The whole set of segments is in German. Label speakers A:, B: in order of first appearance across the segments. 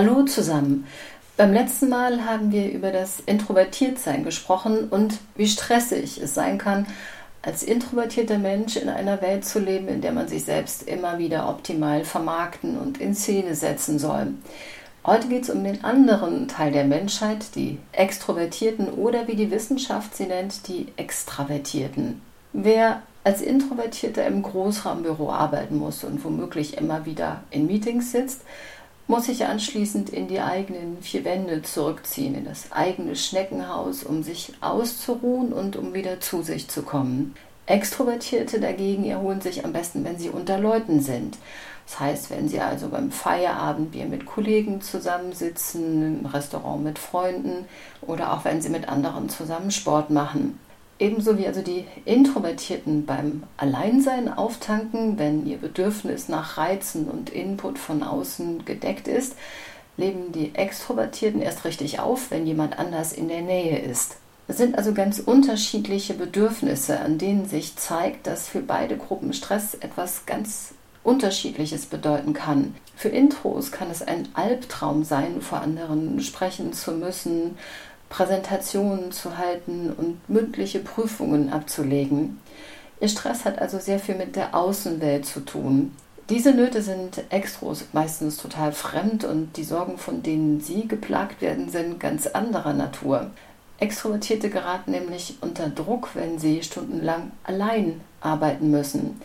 A: Hallo zusammen. Beim letzten Mal haben wir über das Introvertiertsein gesprochen und wie stressig es sein kann, als introvertierter Mensch in einer Welt zu leben, in der man sich selbst immer wieder optimal vermarkten und in Szene setzen soll. Heute geht es um den anderen Teil der Menschheit, die Extrovertierten oder wie die Wissenschaft sie nennt, die Extravertierten. Wer als Introvertierter im Großraumbüro arbeiten muss und womöglich immer wieder in Meetings sitzt, muss sich anschließend in die eigenen vier Wände zurückziehen, in das eigene Schneckenhaus, um sich auszuruhen und um wieder zu sich zu kommen. Extrovertierte dagegen erholen sich am besten, wenn sie unter Leuten sind. Das heißt, wenn sie also beim Feierabendbier mit Kollegen zusammensitzen, im Restaurant mit Freunden oder auch wenn sie mit anderen zusammen Sport machen. Ebenso wie also die Introvertierten beim Alleinsein auftanken, wenn ihr Bedürfnis nach Reizen und Input von außen gedeckt ist, leben die Extrovertierten erst richtig auf, wenn jemand anders in der Nähe ist. Es sind also ganz unterschiedliche Bedürfnisse, an denen sich zeigt, dass für beide Gruppen Stress etwas ganz Unterschiedliches bedeuten kann. Für Intros kann es ein Albtraum sein, vor anderen sprechen zu müssen, Präsentationen zu halten und mündliche Prüfungen abzulegen. Ihr Stress hat also sehr viel mit der Außenwelt zu tun. Diese Nöte sind Extros meistens total fremd und die Sorgen, von denen sie geplagt werden, sind ganz anderer Natur. Extrovertierte geraten nämlich unter Druck, wenn sie stundenlang allein arbeiten müssen,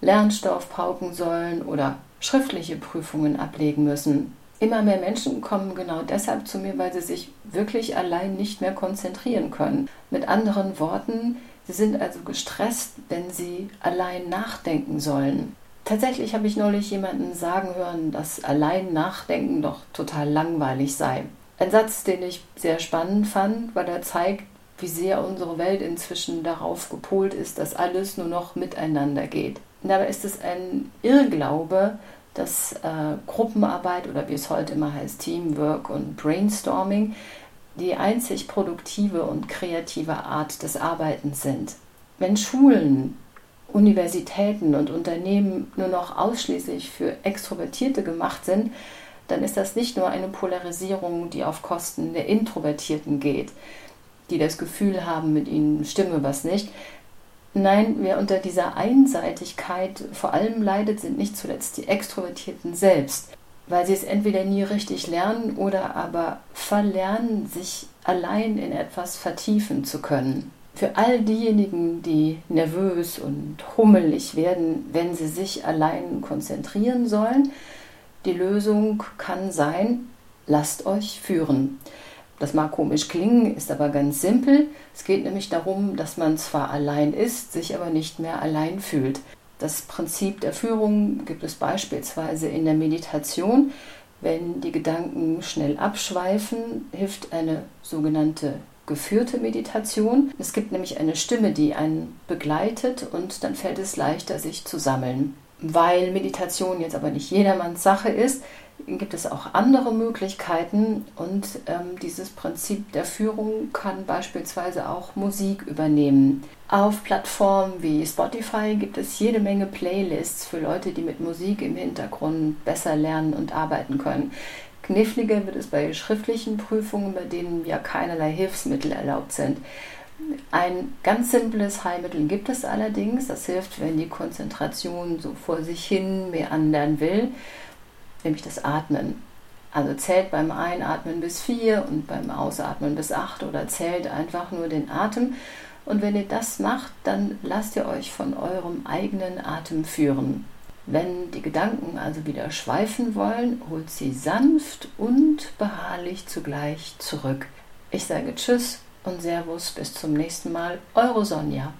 A: Lernstoff pauken sollen oder schriftliche Prüfungen ablegen müssen. Immer mehr Menschen kommen genau deshalb zu mir, weil sie sich wirklich allein nicht mehr konzentrieren können. Mit anderen Worten, sie sind also gestresst, wenn sie allein nachdenken sollen. Tatsächlich habe ich neulich jemanden sagen hören, dass allein nachdenken doch total langweilig sei. Ein Satz, den ich sehr spannend fand, weil er zeigt, wie sehr unsere Welt inzwischen darauf gepolt ist, dass alles nur noch miteinander geht. Und dabei ist es ein Irrglaube, dass äh, Gruppenarbeit oder wie es heute immer heißt, Teamwork und Brainstorming die einzig produktive und kreative Art des Arbeitens sind. Wenn Schulen, Universitäten und Unternehmen nur noch ausschließlich für Extrovertierte gemacht sind, dann ist das nicht nur eine Polarisierung, die auf Kosten der Introvertierten geht, die das Gefühl haben, mit ihnen stimme was nicht, Nein, wer unter dieser Einseitigkeit vor allem leidet, sind nicht zuletzt die Extrovertierten selbst, weil sie es entweder nie richtig lernen oder aber verlernen, sich allein in etwas vertiefen zu können. Für all diejenigen, die nervös und hummelig werden, wenn sie sich allein konzentrieren sollen, die Lösung kann sein, lasst euch führen. Das mag komisch klingen, ist aber ganz simpel. Es geht nämlich darum, dass man zwar allein ist, sich aber nicht mehr allein fühlt. Das Prinzip der Führung gibt es beispielsweise in der Meditation. Wenn die Gedanken schnell abschweifen, hilft eine sogenannte geführte Meditation. Es gibt nämlich eine Stimme, die einen begleitet und dann fällt es leichter, sich zu sammeln. Weil Meditation jetzt aber nicht jedermanns Sache ist, gibt es auch andere Möglichkeiten und ähm, dieses Prinzip der Führung kann beispielsweise auch Musik übernehmen. Auf Plattformen wie Spotify gibt es jede Menge Playlists für Leute, die mit Musik im Hintergrund besser lernen und arbeiten können. Kniffliger wird es bei schriftlichen Prüfungen, bei denen ja keinerlei Hilfsmittel erlaubt sind. Ein ganz simples Heilmittel gibt es allerdings. Das hilft, wenn die Konzentration so vor sich hin meandern will nämlich das Atmen. Also zählt beim Einatmen bis vier und beim Ausatmen bis acht oder zählt einfach nur den Atem. Und wenn ihr das macht, dann lasst ihr euch von eurem eigenen Atem führen. Wenn die Gedanken also wieder schweifen wollen, holt sie sanft und beharrlich zugleich zurück. Ich sage Tschüss und Servus, bis zum nächsten Mal. Eure Sonja.